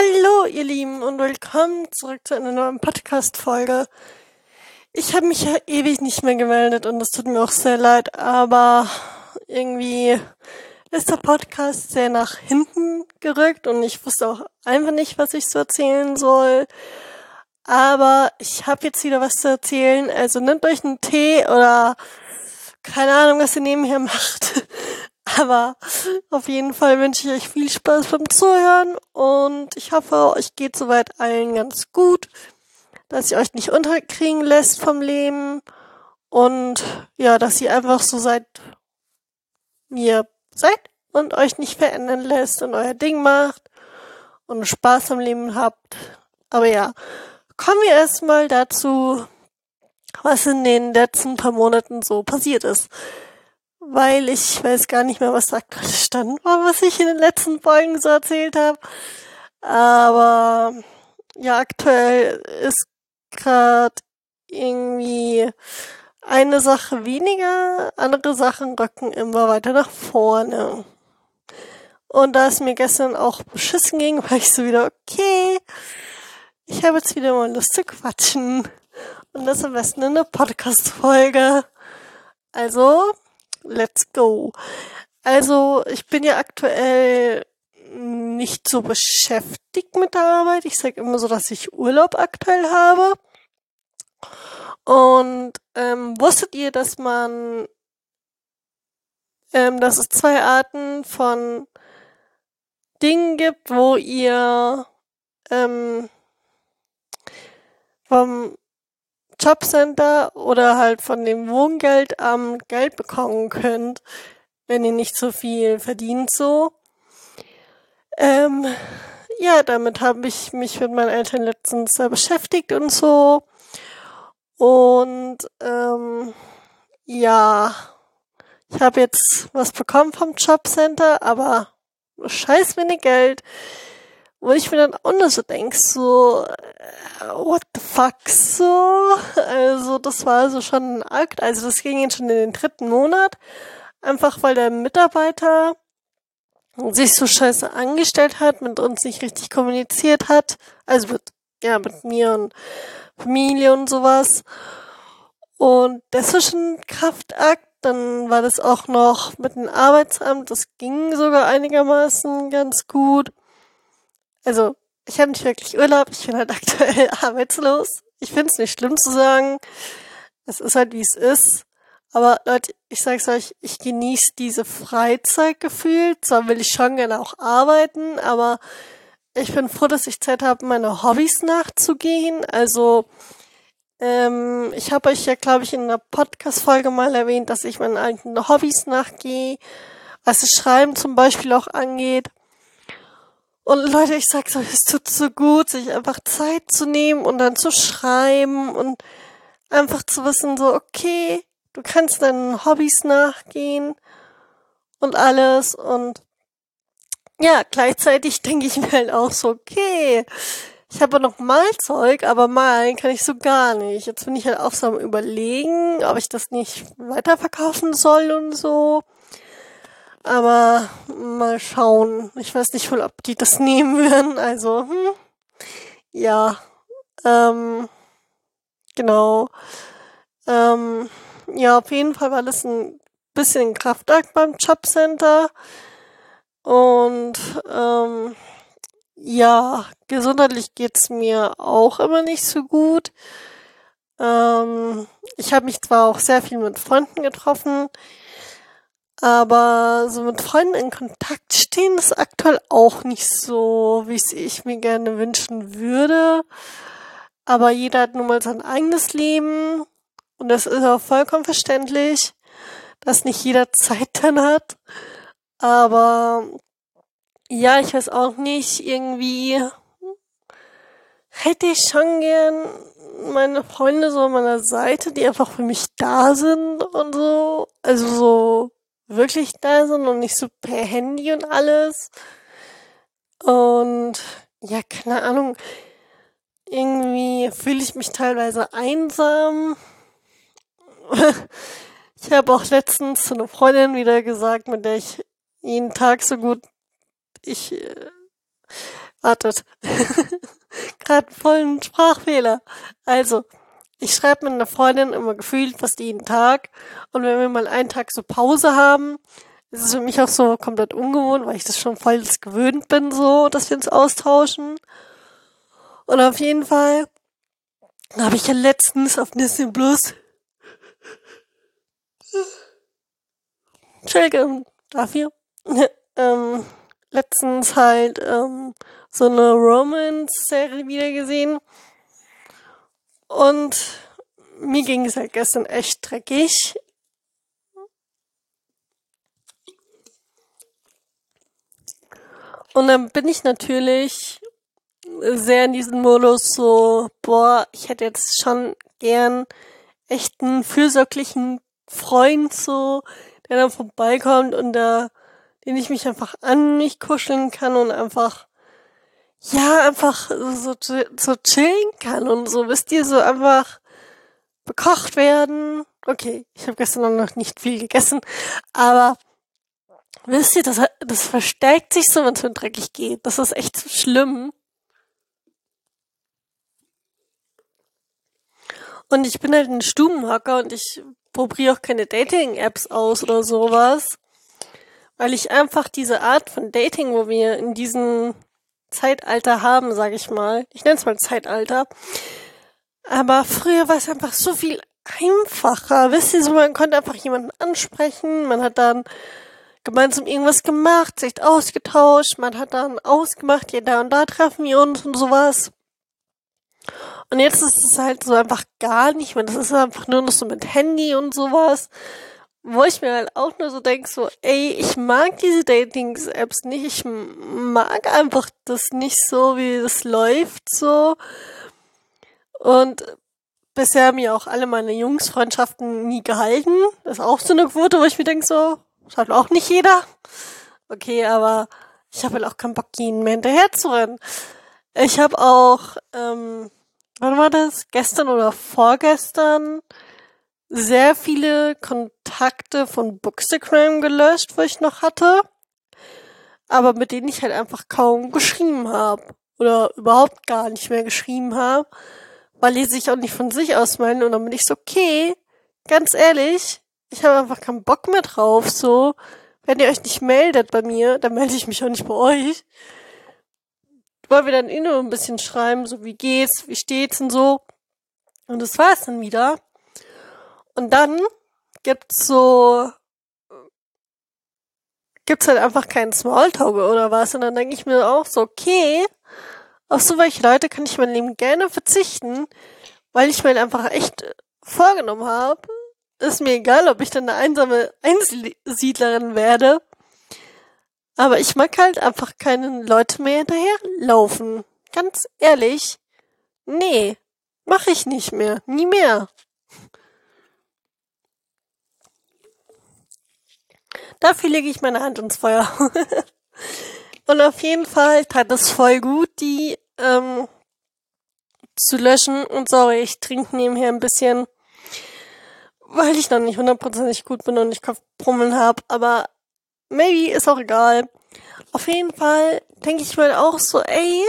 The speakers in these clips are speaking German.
Hallo, ihr Lieben, und willkommen zurück zu einer neuen Podcast-Folge. Ich habe mich ja ewig nicht mehr gemeldet und es tut mir auch sehr leid, aber irgendwie ist der Podcast sehr nach hinten gerückt und ich wusste auch einfach nicht, was ich so erzählen soll. Aber ich habe jetzt wieder was zu erzählen, also nehmt euch einen Tee oder keine Ahnung, was ihr nebenher macht. Aber auf jeden Fall wünsche ich euch viel Spaß beim Zuhören und ich hoffe, euch geht soweit allen ganz gut, dass ihr euch nicht unterkriegen lässt vom Leben und ja, dass ihr einfach so seid, ihr seid und euch nicht verändern lässt und euer Ding macht und Spaß am Leben habt. Aber ja, kommen wir erstmal dazu, was in den letzten paar Monaten so passiert ist weil ich weiß gar nicht mehr, was da gerade stand war, was ich in den letzten Folgen so erzählt habe. Aber ja, aktuell ist gerade irgendwie eine Sache weniger, andere Sachen rücken immer weiter nach vorne. Und da es mir gestern auch beschissen ging, war ich so wieder, okay, ich habe jetzt wieder mal Lust zu quatschen. Und das am besten in einer Podcast-Folge. Also, let's go. Also, ich bin ja aktuell nicht so beschäftigt mit der Arbeit. Ich sage immer so, dass ich Urlaub aktuell habe. Und ähm, wusstet ihr, dass man, ähm, dass es zwei Arten von Dingen gibt, wo ihr ähm, vom Jobcenter oder halt von dem Wohngeldamt Geld bekommen könnt, wenn ihr nicht so viel verdient so. Ähm, ja, damit habe ich mich mit meinen Eltern letztens äh, beschäftigt und so. Und ähm, ja, ich habe jetzt was bekommen vom Jobcenter, aber scheiß wenig Geld wo ich mir dann auch nur so denk, so, äh, what the fuck, so, also das war also schon ein Akt, also das ging jetzt schon in den dritten Monat, einfach weil der Mitarbeiter sich so scheiße angestellt hat, mit uns nicht richtig kommuniziert hat, also mit, ja, mit mir und Familie und sowas. Und das war schon ein Kraftakt. Dann war das auch noch mit dem Arbeitsamt. Das ging sogar einigermaßen ganz gut. Also, ich habe nicht wirklich Urlaub, ich bin halt aktuell arbeitslos. Ich finde es nicht schlimm zu sagen. Es ist halt wie es ist. Aber Leute, ich sag's euch, ich genieße diese Freizeit gefühlt. Zwar will ich schon gerne auch arbeiten, aber ich bin froh, dass ich Zeit habe, meine Hobbys nachzugehen. Also, ähm, ich habe euch ja, glaube ich, in einer Podcast-Folge mal erwähnt, dass ich meinen alten Hobbys nachgehe, was das Schreiben zum Beispiel auch angeht. Und Leute, ich sag's euch, es tut so gut, sich einfach Zeit zu nehmen und dann zu schreiben und einfach zu wissen, so, okay, du kannst deinen Hobbys nachgehen und alles und ja, gleichzeitig denke ich mir halt auch so, okay, ich habe noch Malzeug, aber malen kann ich so gar nicht. Jetzt bin ich halt auch so am überlegen, ob ich das nicht weiterverkaufen soll und so. Aber mal schauen. Ich weiß nicht wohl, ob die das nehmen würden. Also, hm, ja. Ähm, genau. Ähm, ja, auf jeden Fall war das ein bisschen Kraftakt beim Jobcenter. Und ähm, ja, gesundheitlich geht's mir auch immer nicht so gut. Ähm, ich habe mich zwar auch sehr viel mit Freunden getroffen, aber so mit Freunden in Kontakt stehen ist aktuell auch nicht so, wie es ich mir gerne wünschen würde. Aber jeder hat nun mal sein eigenes Leben. Und das ist auch vollkommen verständlich, dass nicht jeder Zeit dann hat. Aber ja, ich weiß auch nicht, irgendwie hätte ich schon gern meine Freunde so an meiner Seite, die einfach für mich da sind und so. Also so wirklich da sind und nicht so per Handy und alles. Und ja, keine Ahnung, irgendwie fühle ich mich teilweise einsam. ich habe auch letztens zu einer Freundin wieder gesagt, mit der ich jeden Tag so gut ich äh, Wartet. Gerade vollen Sprachfehler. Also, ich schreibe mit einer Freundin immer gefühlt fast jeden Tag. Und wenn wir mal einen Tag so Pause haben, ist es für mich auch so komplett ungewohnt, weil ich das schon voll gewöhnt bin, so, dass wir uns austauschen. Und auf jeden Fall habe ich ja letztens auf Disney Plus Entschuldigung dafür. ähm, letztens halt ähm, so eine Romance-Serie wieder gesehen. Und mir ging es halt gestern echt dreckig. Und dann bin ich natürlich sehr in diesem Modus so, boah, ich hätte jetzt schon gern echten fürsorglichen Freund so, der dann vorbeikommt und da, den ich mich einfach an mich kuscheln kann und einfach, ja, einfach so, so chillen kann und so, wisst ihr, so einfach bekocht werden. Okay, ich habe gestern noch nicht viel gegessen, aber wisst ihr, das, das verstärkt sich so, wenn es mir dreckig geht. Das ist echt schlimm. Und ich bin halt ein Stubenhocker und ich probiere auch keine Dating-Apps aus oder sowas. Weil ich einfach diese Art von Dating, wo wir in diesem Zeitalter haben, sag ich mal. Ich nenne es mal Zeitalter. Aber früher war es einfach so viel einfacher. Wisst ihr, so man konnte einfach jemanden ansprechen, man hat dann gemeinsam irgendwas gemacht, sich ausgetauscht, man hat dann ausgemacht, ja, da und da treffen wir uns und sowas. Und jetzt ist es halt so einfach gar nicht mehr. Das ist einfach nur noch so mit Handy und sowas. Wo ich mir halt auch nur so denke, so, ey, ich mag diese Dating-Apps nicht. Ich mag einfach das nicht so, wie das läuft, so. Und bisher haben ja auch alle meine Jungsfreundschaften nie gehalten. Das ist auch so eine Quote, wo ich mir denke, so, schafft auch nicht jeder. Okay, aber ich habe halt auch keinen Bock, ihnen mehr hinterher zu rennen. Ich habe auch, ähm, wann war das? Gestern oder vorgestern sehr viele Kontakte von Bookstagram gelöscht, wo ich noch hatte. Aber mit denen ich halt einfach kaum geschrieben habe. Oder überhaupt gar nicht mehr geschrieben habe. Weil die sich auch nicht von sich aus meinen. Und dann bin ich so, okay, ganz ehrlich, ich habe einfach keinen Bock mehr drauf. So, wenn ihr euch nicht meldet bei mir, dann melde ich mich auch nicht bei euch weil wir dann eh nur ein bisschen schreiben, so wie geht's, wie steht's und so. Und das war's dann wieder. Und dann gibt's so, gibt's halt einfach keinen Smalltalk oder was. Und dann denke ich mir auch so, okay, auf so welche Leute kann ich mein Leben gerne verzichten, weil ich mir halt einfach echt vorgenommen habe. Ist mir egal, ob ich dann eine einsame Einsiedlerin werde. Aber ich mag halt einfach keine Leute mehr hinterherlaufen. Ganz ehrlich. Nee, mach ich nicht mehr. Nie mehr. Dafür lege ich meine Hand ins Feuer. Und auf jeden Fall tat es voll gut, die ähm, zu löschen. Und sorry, ich trinke nebenher ein bisschen, weil ich noch nicht hundertprozentig gut bin und ich Kopfbrummeln habe. Aber maybe, ist auch egal. Auf jeden Fall denke ich mal auch so, ey,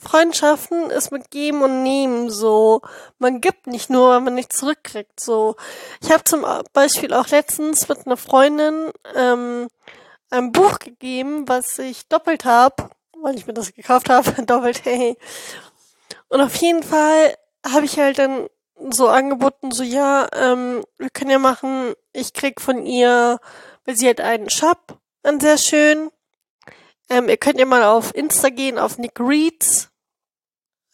Freundschaften ist mit Geben und Nehmen so. Man gibt nicht nur, weil man nichts zurückkriegt. So. Ich habe zum Beispiel auch letztens mit einer Freundin ähm, ein Buch gegeben, was ich doppelt habe, weil ich mir das gekauft habe, doppelt, hey. Und auf jeden Fall habe ich halt dann so angeboten, so ja, ähm, wir können ja machen, ich krieg von ihr weil sie hat einen Shop, einen sehr schön. Ähm, ihr könnt ja mal auf Insta gehen, auf Nick Reads.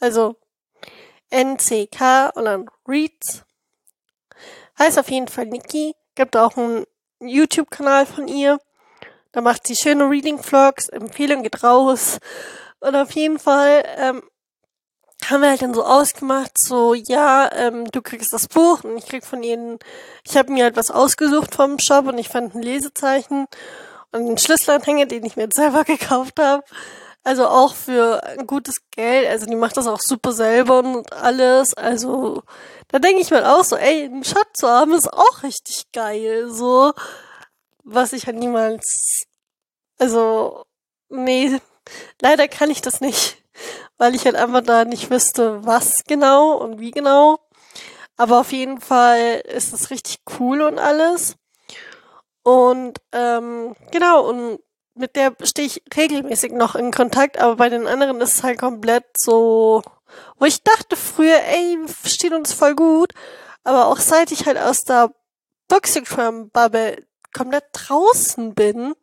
Also N-C-K und dann Reads. Heißt auf jeden Fall Niki. Gibt auch einen YouTube-Kanal von ihr. Da macht sie schöne Reading-Vlogs. Empfehlung geht raus. Und auf jeden Fall ähm, haben wir halt dann so ausgemacht, so, ja, ähm, du kriegst das Buch und ich krieg von ihnen, ich habe mir halt was ausgesucht vom Shop und ich fand ein Lesezeichen und einen Schlüsselanhänger, den ich mir selber gekauft habe. Also auch für ein gutes Geld. Also die macht das auch super selber und alles. Also da denke ich mal auch so, ey, einen Shop zu haben ist auch richtig geil. So, was ich halt niemals, also, nee, Leider kann ich das nicht, weil ich halt einfach da nicht wüsste, was genau und wie genau. Aber auf jeden Fall ist es richtig cool und alles. Und ähm, genau, und mit der stehe ich regelmäßig noch in Kontakt, aber bei den anderen ist es halt komplett so, wo ich dachte früher, ey, wir verstehen uns voll gut, aber auch seit ich halt aus der Boxygram-Bubble komplett draußen bin,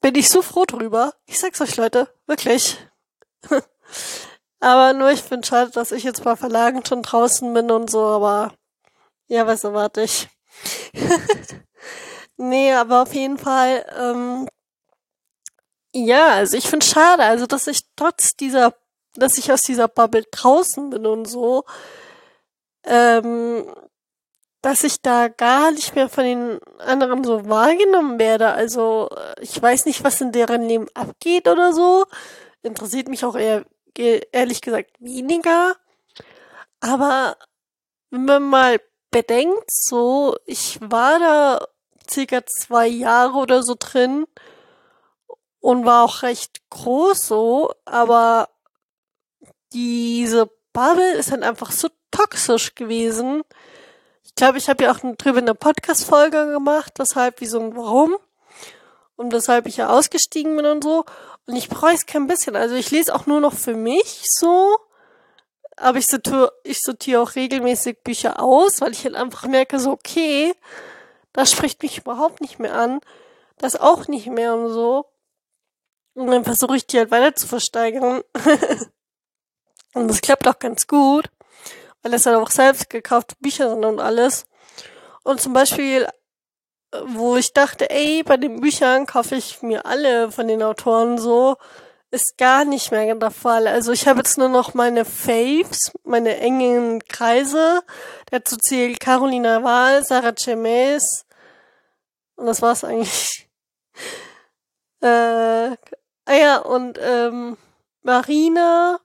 bin ich so froh drüber. Ich sag's euch, Leute, wirklich. aber nur ich finde schade, dass ich jetzt bei Verlagen schon draußen bin und so, aber ja, was erwarte ich? nee, aber auf jeden Fall, ähm, ja, also ich finde schade, also dass ich trotz dieser, dass ich aus dieser Bubble draußen bin und so, ähm, dass ich da gar nicht mehr von den anderen so wahrgenommen werde. Also äh, ich weiß nicht, was in deren Leben abgeht oder so. Interessiert mich auch eher, ehrlich gesagt, weniger. Aber wenn man mal bedenkt, so, ich war da circa zwei Jahre oder so drin und war auch recht groß so, aber diese Bubble ist dann einfach so toxisch gewesen, ich glaube, ich habe ja auch drüber eine Podcast-Folge gemacht, weshalb, wieso und warum. Und weshalb ich ja ausgestiegen bin und so. Und ich bereue es kein bisschen. Also ich lese auch nur noch für mich so. Aber ich sortiere, ich sortiere auch regelmäßig Bücher aus, weil ich halt einfach merke, so, okay, das spricht mich überhaupt nicht mehr an. Das auch nicht mehr und so. Und dann versuche ich die halt weiter zu versteigern. und das klappt auch ganz gut weil es halt auch selbst gekaufte Bücher sind und alles. Und zum Beispiel, wo ich dachte, ey, bei den Büchern kaufe ich mir alle von den Autoren so, ist gar nicht mehr der Fall. Also ich habe jetzt nur noch meine Faves, meine engen Kreise. Dazu zählt Carolina Wahl, Sarah Chemes. Und das war's eigentlich. äh, ah ja, und ähm, Marina.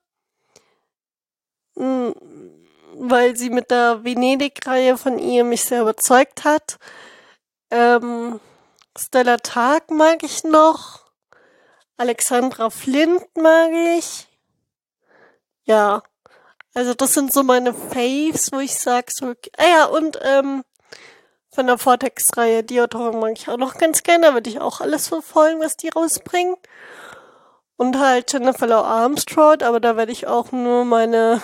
Mh, hm, weil sie mit der Venedig-Reihe von ihr mich sehr überzeugt hat. Ähm, Stella Tag mag ich noch. Alexandra Flint mag ich. Ja. Also das sind so meine Faves, wo ich sag so, ah ja, und ähm, von der Vortex-Reihe, die Autorin mag ich auch noch ganz gerne, da würde ich auch alles verfolgen, was die rausbringen. Und halt Jennifer Lau Armstrong, aber da werde ich auch nur meine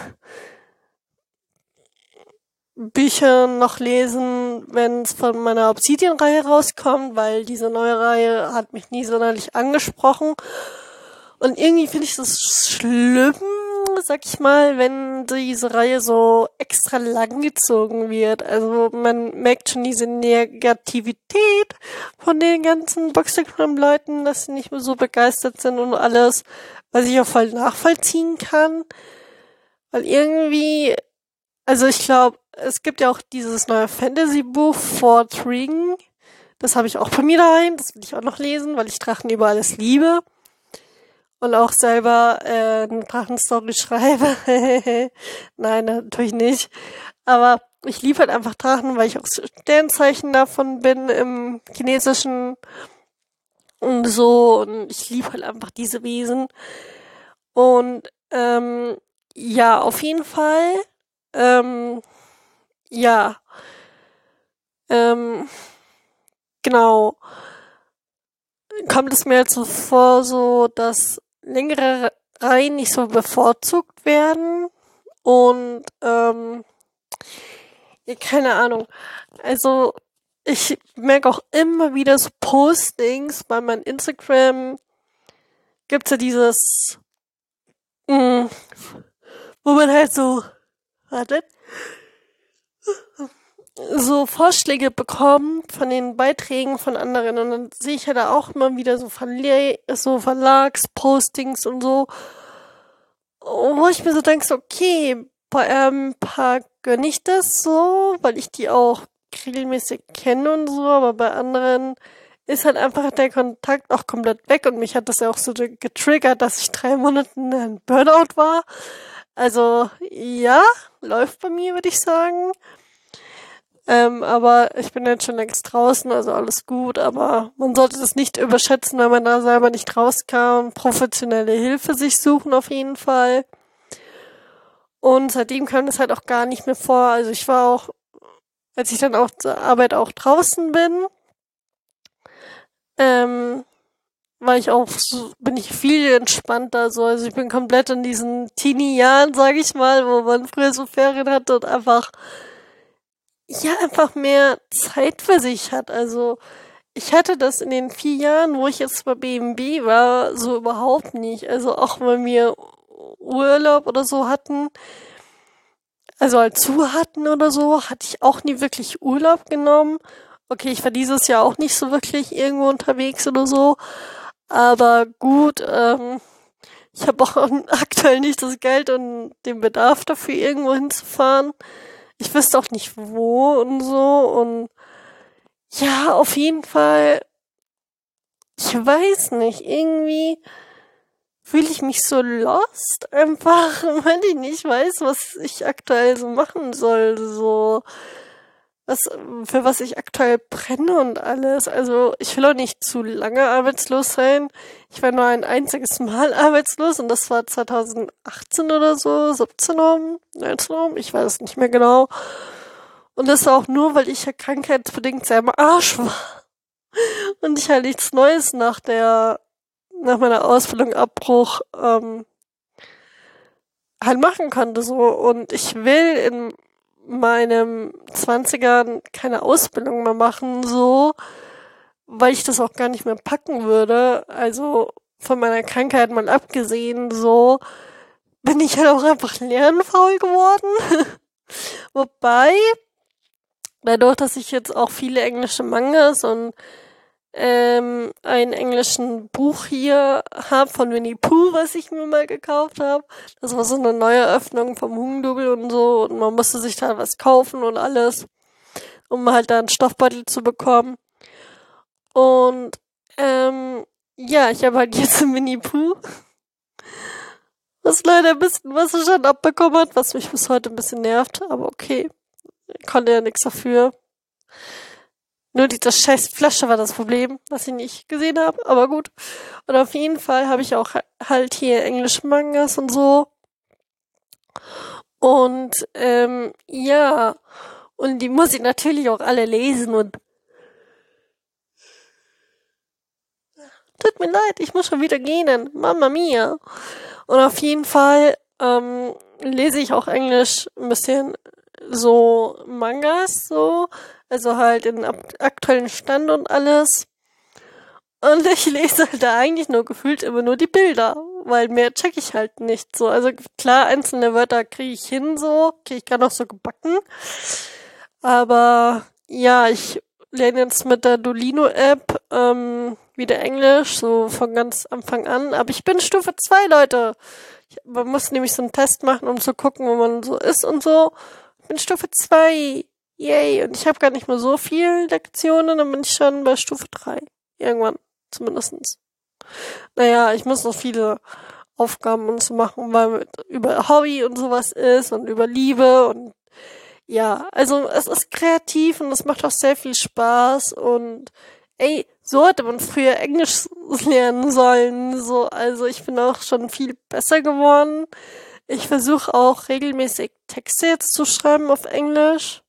Bücher noch lesen, wenn es von meiner Obsidian-Reihe rauskommt, weil diese neue Reihe hat mich nie sonderlich angesprochen. Und irgendwie finde ich das schlimm, sag ich mal, wenn diese Reihe so extra lang gezogen wird. Also man merkt schon diese Negativität von den ganzen Boxing-Leuten, dass sie nicht mehr so begeistert sind und alles, was ich auch voll nachvollziehen kann. Weil irgendwie, also ich glaube, es gibt ja auch dieses neue Fantasy-Buch Fort Ring. Das habe ich auch bei mir daheim. Das will ich auch noch lesen, weil ich Drachen über alles liebe. Und auch selber äh, eine Drachenstory schreibe. Nein, natürlich nicht. Aber ich liebe halt einfach Drachen, weil ich auch Sternzeichen davon bin im Chinesischen und so. Und ich liebe halt einfach diese Wesen. Und ähm, ja, auf jeden Fall ähm, ja. Ähm, genau. Kommt es mir jetzt so vor, so, dass längere Reihen nicht so bevorzugt werden und ähm, keine Ahnung. Also ich merke auch immer wieder so Postings bei meinem Instagram gibt's ja dieses mh, mm, wo man halt so wartet so Vorschläge bekommen von den Beiträgen von anderen und dann sehe ich ja da auch immer wieder so, Verle so Verlagspostings und so, wo ich mir so denke, okay, bei ein paar gönne ich das so, weil ich die auch regelmäßig kenne und so, aber bei anderen ist halt einfach der Kontakt auch komplett weg und mich hat das ja auch so getriggert, dass ich drei Monate in einem Burnout war. Also ja, läuft bei mir, würde ich sagen. Ähm, aber ich bin jetzt schon längst draußen, also alles gut, aber man sollte das nicht überschätzen, wenn man da selber nicht rauskam. Professionelle Hilfe sich suchen auf jeden Fall. Und seitdem kam das halt auch gar nicht mehr vor. Also ich war auch, als ich dann auch zur Arbeit auch draußen bin, ähm, war ich auch, bin ich viel entspannter, so, also ich bin komplett in diesen Teenie-Jahren, sag ich mal, wo man früher so Ferien hatte und einfach, ja, einfach mehr Zeit für sich hat, also, ich hatte das in den vier Jahren, wo ich jetzt bei BMW war, so überhaupt nicht, also auch wenn wir Urlaub oder so hatten, also halt zu hatten oder so, hatte ich auch nie wirklich Urlaub genommen. Okay, ich war dieses Jahr auch nicht so wirklich irgendwo unterwegs oder so, aber gut, ähm, ich habe auch aktuell nicht das Geld und den Bedarf dafür, irgendwo hinzufahren. Ich wüsste auch nicht wo und so. Und ja, auf jeden Fall, ich weiß nicht, irgendwie fühle ich mich so lost einfach, weil ich nicht weiß, was ich aktuell so machen soll. So, was, für was ich aktuell brenne und alles. Also ich will auch nicht zu lange arbeitslos sein. Ich war nur ein einziges Mal arbeitslos und das war 2018 oder so, 17 um, 19 um, ich weiß nicht mehr genau. Und das auch nur, weil ich ja krankheitsbedingt sehr am Arsch war. Und ich halt nichts Neues nach der, nach meiner Ausbildung Abbruch, ähm, halt machen konnte so. Und ich will in meinem Zwanzigern keine Ausbildung mehr machen, so, weil ich das auch gar nicht mehr packen würde. Also von meiner Krankheit mal abgesehen, so, bin ich halt auch einfach lernfaul geworden. Wobei, dadurch, dass ich jetzt auch viele englische Mangas und ähm, ein englischen Buch hier habe von Winnie Pooh, was ich mir mal gekauft habe. Das war so eine neue Öffnung vom Hugendubel und so und man musste sich da was kaufen und alles, um halt da einen Stoffbeutel zu bekommen. Und ähm, ja, ich habe halt jetzt ein Winnie Pooh. Was leider ein bisschen was schon abbekommen hat, was mich bis heute ein bisschen nervt, aber okay. Ich konnte ja nichts dafür. Nur diese scheiß Flasche war das Problem, was ich nicht gesehen habe, aber gut. Und auf jeden Fall habe ich auch halt hier englische Mangas und so. Und ähm, ja, und die muss ich natürlich auch alle lesen und tut mir leid, ich muss schon wieder gehen. Mama mia. Und auf jeden Fall ähm, lese ich auch Englisch ein bisschen so Mangas so also halt in aktuellen Stand und alles. Und ich lese halt da eigentlich nur gefühlt immer nur die Bilder, weil mehr check ich halt nicht so. Also klar, einzelne Wörter kriege ich hin so, kriege ich gerade noch so gebacken. Aber ja, ich lerne jetzt mit der Dolino-App ähm, wieder Englisch, so von ganz Anfang an. Aber ich bin Stufe 2, Leute. Ich, man muss nämlich so einen Test machen, um zu gucken, wo man so ist und so. Ich bin Stufe 2. Yay, und ich habe gar nicht mehr so viel Lektionen, dann bin ich schon bei Stufe 3. Irgendwann, zumindestens. Naja, ich muss noch viele Aufgaben und so machen, weil über Hobby und sowas ist und über Liebe und ja, also es ist kreativ und es macht auch sehr viel Spaß und ey, so hätte man früher Englisch lernen sollen, so, also ich bin auch schon viel besser geworden. Ich versuche auch regelmäßig Texte jetzt zu schreiben auf Englisch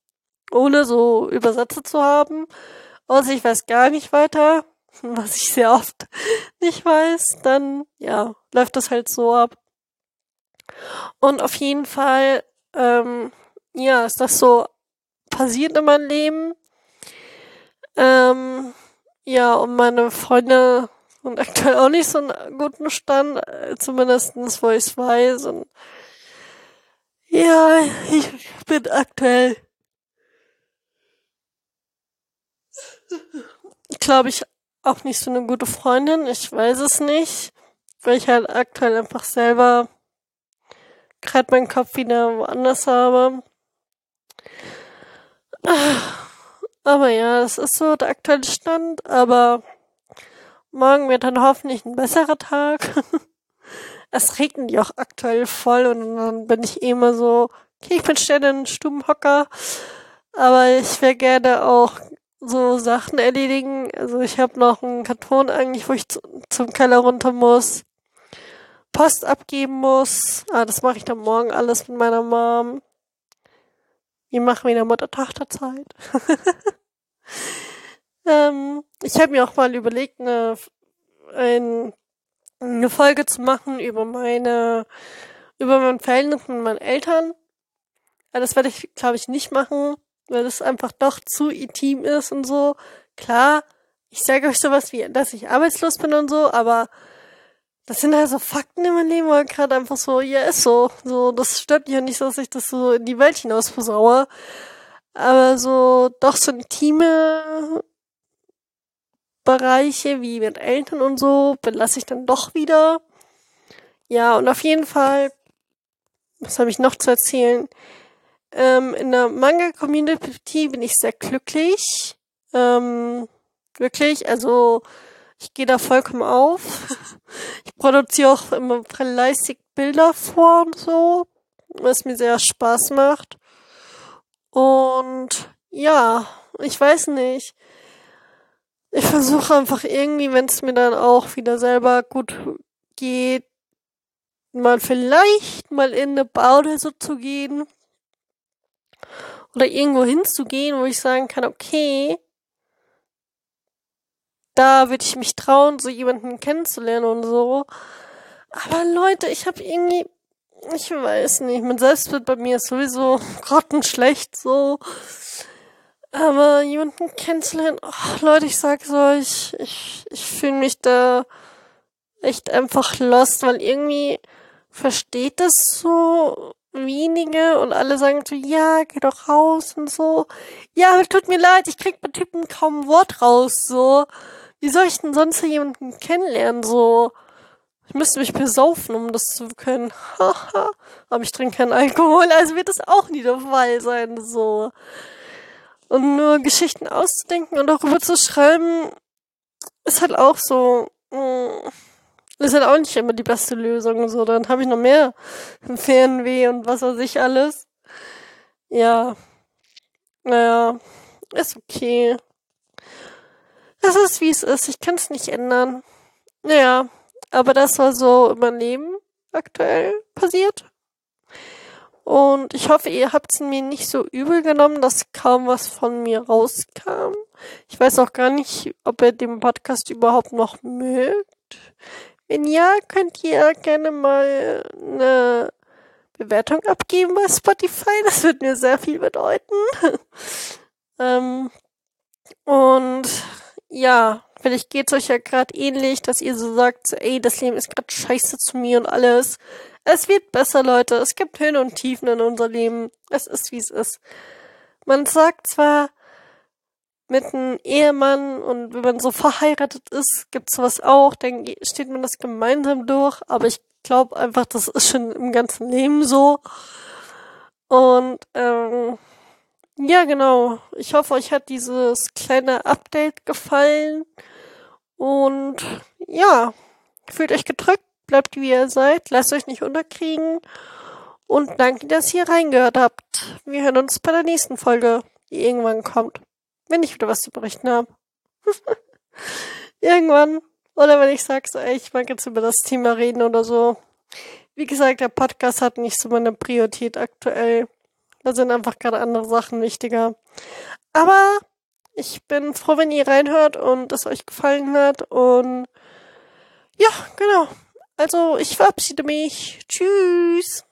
ohne so Übersetzer zu haben. Außer ich weiß gar nicht weiter, was ich sehr oft nicht weiß, dann ja, läuft das halt so ab. Und auf jeden Fall, ähm, ja, ist das so passiert in meinem Leben. Ähm, ja, und meine Freunde sind aktuell auch nicht so einen guten Stand, äh, zumindestens wo ich es weiß. Und ja, ich bin aktuell glaube ich, auch nicht so eine gute Freundin. Ich weiß es nicht, weil ich halt aktuell einfach selber gerade meinen Kopf wieder woanders habe. Aber ja, es ist so der aktuelle Stand, aber morgen wird dann hoffentlich ein besserer Tag. es regnet ja auch aktuell voll und dann bin ich eh immer so, okay, ich bin schnell in Stubenhocker Aber ich wäre gerne auch so Sachen erledigen. Also ich habe noch einen Karton eigentlich, wo ich zum Keller runter muss. Post abgeben muss. Ah, das mache ich dann morgen alles mit meiner Mom. Wir machen wieder Mutter-Tochter-Zeit. ähm, ich habe mir auch mal überlegt, eine, ein, eine Folge zu machen über meine, über mein Verhältnis mit meinen Eltern. Aber das werde ich, glaube ich, nicht machen, weil das einfach doch zu intim ist und so. Klar, ich sage euch sowas wie, dass ich arbeitslos bin und so, aber das sind halt so Fakten in meinem Leben, weil gerade einfach so, ja, ist so. So, das stört mich ja nicht so, dass ich das so in die Welt hinaus versaue. Aber so, doch so intime Bereiche wie mit Eltern und so belasse ich dann doch wieder. Ja, und auf jeden Fall, was habe ich noch zu erzählen? Ähm, in der Manga-Community bin ich sehr glücklich. Ähm, wirklich, also ich gehe da vollkommen auf. Ich produziere auch immer fleißig Bilder vor und so, was mir sehr Spaß macht. Und ja, ich weiß nicht. Ich versuche einfach irgendwie, wenn es mir dann auch wieder selber gut geht, mal vielleicht mal in eine so zu gehen. Oder irgendwo hinzugehen, wo ich sagen kann, okay, da würde ich mich trauen, so jemanden kennenzulernen und so. Aber Leute, ich habe irgendwie, ich weiß nicht, mein Selbstbild bei mir ist sowieso grottenschlecht so. Aber jemanden kennenzulernen, oh, Leute, ich sag's euch, ich, ich fühle mich da echt einfach lost, weil irgendwie versteht das so wenige und alle sagen so, ja, geh doch raus und so. Ja, aber tut mir leid, ich krieg bei Typen kaum ein Wort raus, so. Wie soll ich denn sonst jemanden kennenlernen? So, ich müsste mich besaufen, um das zu können. Haha. Aber ich trinke keinen Alkohol, also wird das auch nie der Fall sein. So. Und nur Geschichten auszudenken und darüber zu schreiben, ist halt auch so. Mh, mm, ist halt auch nicht immer die beste Lösung. So, dann habe ich noch mehr Fernweh und was weiß ich alles. Ja. Naja, ist okay. Es ist, wie es ist. Ich kann es nicht ändern. Ja, aber das war so in meinem Leben aktuell passiert. Und ich hoffe, ihr habt es mir nicht so übel genommen, dass kaum was von mir rauskam. Ich weiß auch gar nicht, ob ihr den Podcast überhaupt noch mögt. Wenn ja, könnt ihr gerne mal eine Bewertung abgeben bei Spotify. Das wird mir sehr viel bedeuten. ähm, und ja, vielleicht geht's euch ja gerade ähnlich, dass ihr so sagt, ey, das Leben ist gerade scheiße zu mir und alles. Es wird besser, Leute. Es gibt Höhen und Tiefen in unser Leben. Es ist, wie es ist. Man sagt zwar mit einem Ehemann und wenn man so verheiratet ist, gibt's sowas auch, dann steht man das gemeinsam durch, aber ich glaube einfach, das ist schon im ganzen Leben so. Und ähm, ja, genau. Ich hoffe, euch hat dieses kleine Update gefallen. Und ja, fühlt euch gedrückt, bleibt wie ihr seid, lasst euch nicht unterkriegen. Und danke, dass ihr reingehört habt. Wir hören uns bei der nächsten Folge, die irgendwann kommt. Wenn ich wieder was zu berichten habe. irgendwann. Oder wenn ich sag so, ey, ich mag jetzt über das Thema reden oder so. Wie gesagt, der Podcast hat nicht so meine Priorität aktuell. Da sind einfach gerade andere Sachen wichtiger. Aber ich bin froh, wenn ihr reinhört und es euch gefallen hat. Und ja, genau. Also ich verabschiede mich. Tschüss.